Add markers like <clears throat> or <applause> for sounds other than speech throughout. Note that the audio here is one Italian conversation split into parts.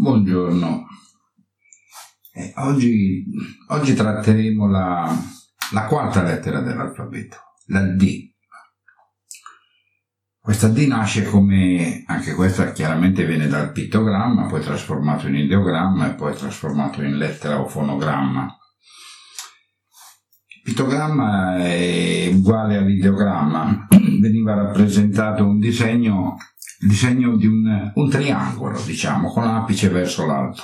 Buongiorno. Eh, oggi, oggi, tratteremo la, la quarta lettera dell'alfabeto, la D. Questa D nasce come, anche questa chiaramente viene dal pittogramma, poi trasformato in ideogramma e poi trasformato in lettera o fonogramma. Il pittogramma è uguale all'ideogramma, veniva rappresentato un disegno il disegno di un, un triangolo, diciamo, con l'apice verso l'alto.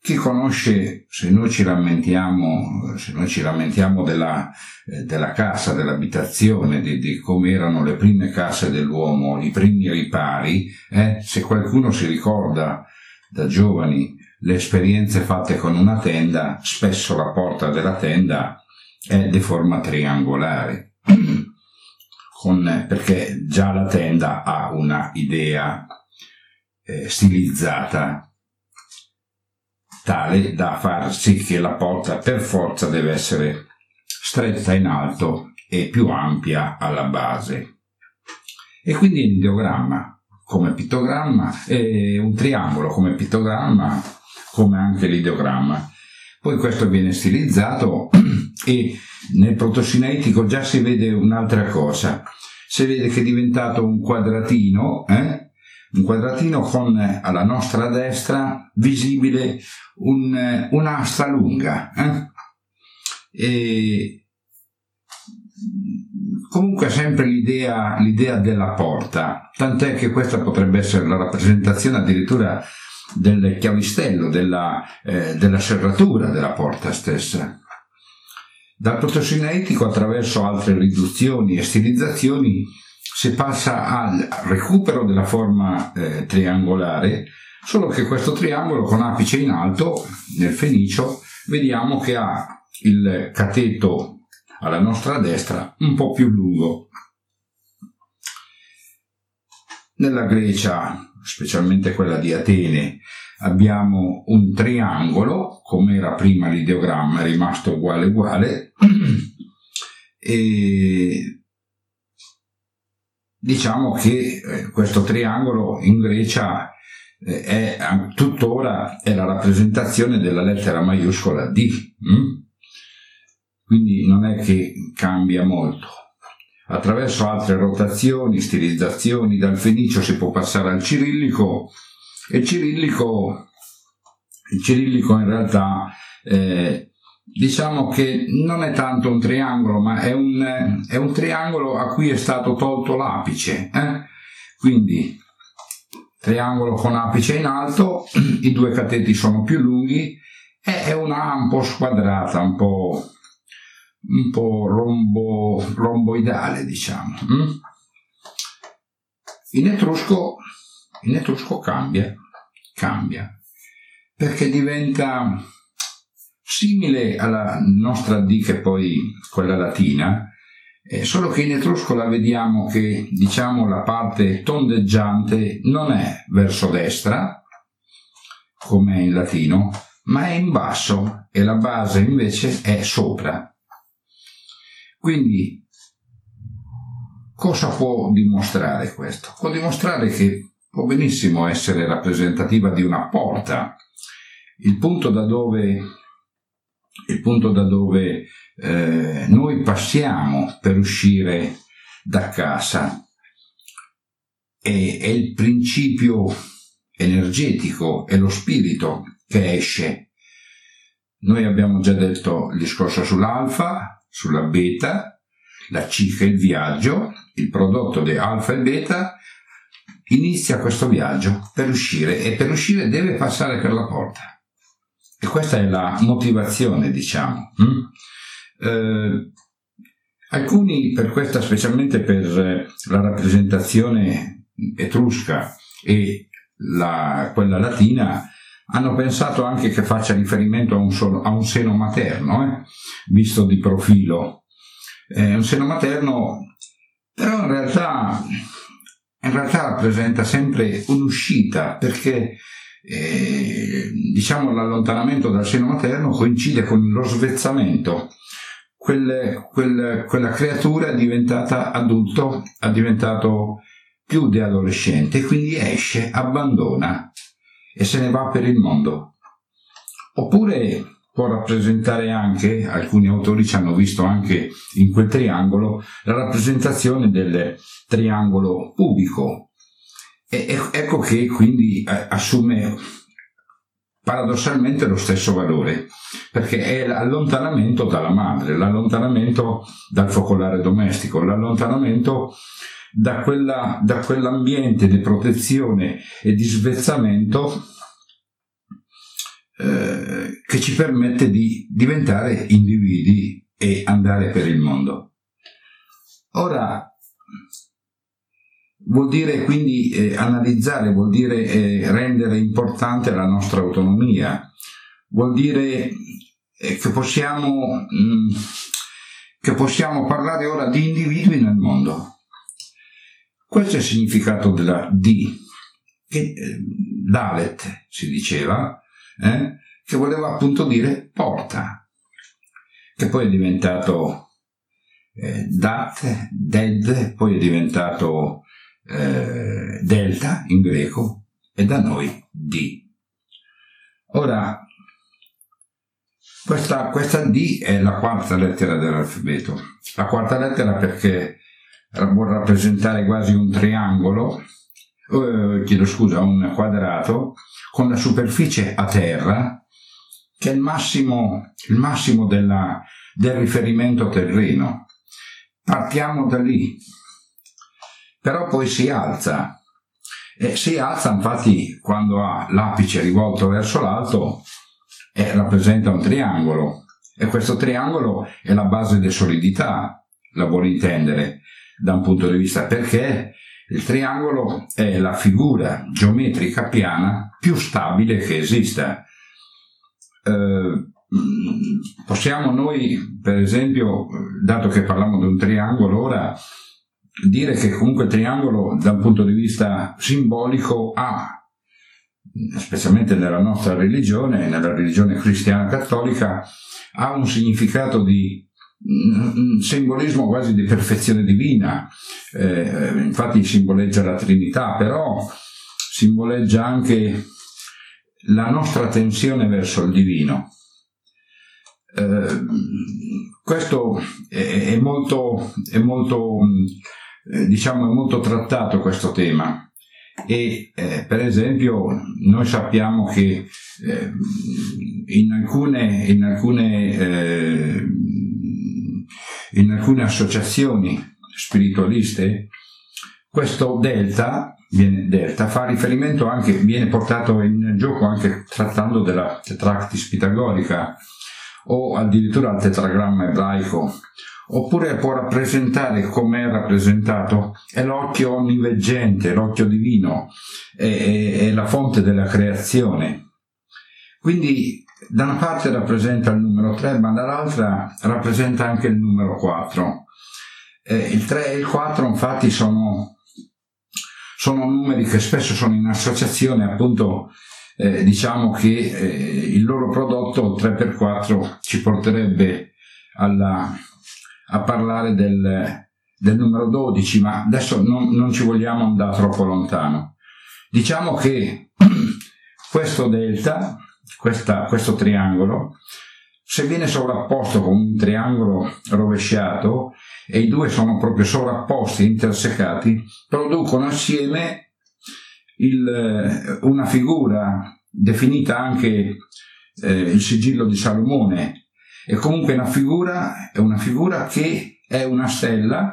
Chi conosce, se noi ci lamentiamo, se noi ci lamentiamo della, eh, della casa, dell'abitazione, di, di, come erano le prime case dell'uomo, i primi ripari, eh, se qualcuno si ricorda da giovani le esperienze fatte con una tenda, spesso la porta della tenda è di forma triangolare. <clears throat> con, perché già la tenda ha una idea eh, stilizzata tale da far sì che la porta per forza deve essere stretta in alto e più ampia alla base. E quindi un ideogramma come pittogramma e un triangolo come pittogramma come anche l'ideogramma. Poi questo viene stilizzato <clears throat> e nel protosinaitico già si vede un'altra cosa, si vede che è diventato un quadratino, eh? un quadratino con alla nostra destra visibile un, un'asta lunga. Eh? E comunque sempre l'idea, l'idea della porta, tant'è che questa potrebbe essere la rappresentazione addirittura del chiavistello, della, eh, della serratura della porta stessa. Dal protosinetico attraverso altre riduzioni e stilizzazioni si passa al recupero della forma eh, triangolare, solo che questo triangolo con apice in alto nel fenicio vediamo che ha il cateto alla nostra destra un po' più lungo. Nella Grecia, specialmente quella di Atene, abbiamo un triangolo, come era prima l'ideogramma, è rimasto uguale uguale, e diciamo che eh, questo triangolo in Grecia eh, è tuttora è la rappresentazione della lettera maiuscola D. Hm? Quindi non è che cambia molto. Attraverso altre rotazioni, stilizzazioni, dal fenicio si può passare al cirillico, e il cirillico, il cirillico in realtà eh, diciamo che non è tanto un triangolo, ma è un, è un triangolo a cui è stato tolto l'apice. Eh? Quindi triangolo con apice in alto, <clears throat> i due cateti sono più lunghi e è una un po' squadrata, un po', un po rombo, romboidale, diciamo. Mm? In etrusco in etrusco cambia, cambia, perché diventa simile alla nostra D che poi quella latina, eh, solo che in etrusco la vediamo che diciamo la parte tondeggiante non è verso destra, come in latino, ma è in basso e la base invece è sopra. Quindi cosa può dimostrare questo? Può dimostrare che può benissimo essere rappresentativa di una porta. Il punto da dove, il punto da dove eh, noi passiamo per uscire da casa è, è il principio energetico, è lo spirito che esce. Noi abbiamo già detto il discorso sull'alfa, sulla beta, la C che il viaggio, il prodotto di alfa e beta inizia questo viaggio per uscire e per uscire deve passare per la porta. E questa è la motivazione, diciamo. Mm? Eh, alcuni per questa, specialmente per la rappresentazione etrusca e la, quella latina, hanno pensato anche che faccia riferimento a un, solo, a un seno materno, eh? visto di profilo. È un seno materno, però in realtà in realtà rappresenta sempre un'uscita perché eh, diciamo l'allontanamento dal seno materno coincide con lo svezzamento. Quel, quel, quella creatura è diventata adulto, è diventato più di adolescente, quindi esce, abbandona e se ne va per il mondo. Oppure può rappresentare anche, alcuni autori ci hanno visto anche in quel triangolo, la rappresentazione del triangolo pubico. E ecco che quindi eh, assume paradossalmente lo stesso valore, perché è l'allontanamento dalla madre, l'allontanamento dal focolare domestico, l'allontanamento da, quella, da quell'ambiente di protezione e di svezzamento eh, che ci permette di diventare individui e andare per il mondo. Ora, vuol dire quindi eh, analizzare, vuol dire eh, rendere importante la nostra autonomia, vuol dire eh, che, possiamo, mh, mm, che possiamo parlare ora di individui nel mondo. Questo è il significato della D, che eh, Dalet si diceva, eh, che voleva appunto dire porta, che poi è diventato eh, Dat, Ded, poi è diventato eh, Delta in greco e da noi D. Ora, questa, questa D è la quarta lettera dell'alfabeto. La quarta lettera perché vuol rappresentare quasi un triangolo, eh, chiedo scusa, un quadrato, con la superficie a terra, che è il massimo, il massimo della, del riferimento terreno. Partiamo da lì, però poi si alza. E si alza infatti quando ha l'apice rivolto verso l'alto e rappresenta un triangolo e questo triangolo è la base di solidità, la vuole intendere, da un punto di vista perché il triangolo è la figura geometrica piana più stabile che esista. Eh, possiamo noi, per esempio, dato che parliamo di un triangolo ora, dire che comunque il triangolo da un punto di vista simbolico ha, specialmente nella nostra religione, nella religione cristiana cattolica, ha un significato di un simbolismo quasi di perfezione divina, eh, infatti simboleggia la Trinità, però simboleggia anche la nostra tensione verso il divino. Eh, questo è, è, molto, è molto, eh, diciamo, è molto trattato questo tema. E eh, per esempio noi sappiamo che eh, in alcune, in alcune eh, in alcune associazioni spiritualiste, questo delta, viene, delta fa riferimento anche, viene portato in gioco anche trattando della tetractis pitagorica o addirittura il tetragramma ebraico, oppure può rappresentare come è rappresentato, è l'occhio onniveggente, l'occhio divino, è, è, è la fonte della creazione. Quindi da una parte rappresenta il numero 3, ma dall'altra rappresenta anche il numero 4. Eh, il 3 e il 4 infatti sono, sono numeri che spesso sono in associazione, appunto eh, diciamo che eh, il loro prodotto 3x4 ci porterebbe alla, a parlare del, del, numero 12, ma adesso non, non ci vogliamo andare troppo lontano. Diciamo che <clears throat> questo delta questa, questo triangolo, se viene sovrapposto con un triangolo rovesciato e i due sono proprio sovrapposti, intersecati, producono assieme il, una figura definita anche eh, il sigillo di Salomone. È comunque una figura, è una figura che è una stella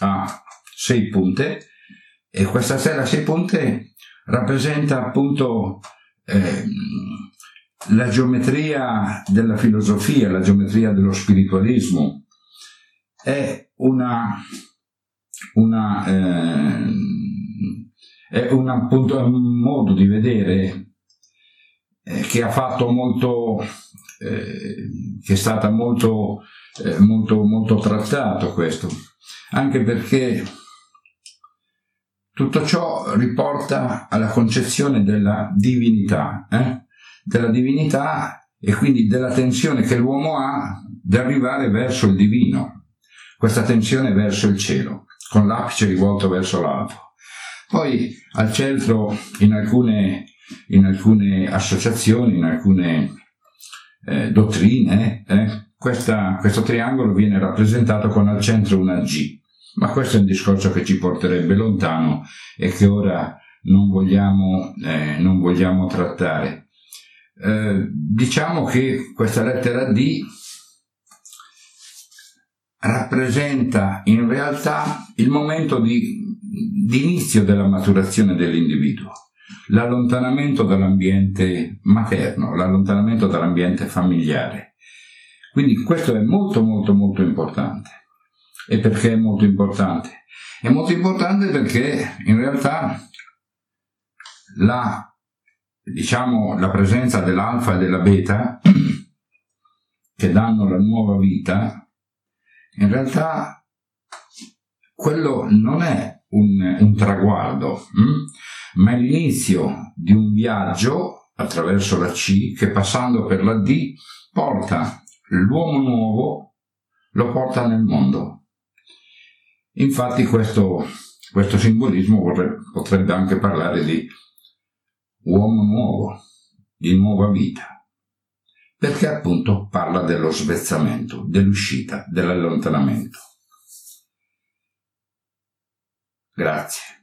a sei punte e questa stella a sei punte rappresenta appunto eh, la geometria della filosofia, la geometria dello spiritualismo. È una, una eh, è un, appunto, un modo di vedere eh, che ha fatto molto che è stata molto, eh, molto, molto trattato questo anche perché tutto ciò riporta alla concezione della divinità eh? della divinità e quindi della tensione che l'uomo ha di arrivare verso il divino, questa tensione verso il cielo, con l'apice rivolto verso l'alto. Poi al centro, in alcune, in alcune associazioni, in alcune eh, dottrine, eh, questa, questo triangolo viene rappresentato con al centro una G, ma questo è un discorso che ci porterebbe lontano e che ora non vogliamo, eh, non vogliamo trattare. Eh, diciamo che questa lettera D rappresenta in realtà il momento di, di inizio della maturazione dell'individuo, l'allontanamento dall'ambiente materno, l'allontanamento dall'ambiente familiare. Quindi questo è molto molto molto importante. E perché è molto importante? È molto importante perché in realtà la, diciamo, la presenza dell'alfa e della beta che danno la nuova vita in realtà quello non è un, un traguardo, hm? Ma è l'inizio di un viaggio attraverso la C che passando per la D porta l'uomo nuovo, lo porta nel mondo. Infatti questo, questo simbolismo vorrebbe, potrebbe anche parlare di uomo nuovo, di nuova vita perché appunto parla dello svezzamento, dell'uscita, dell'allontanamento. Grazie.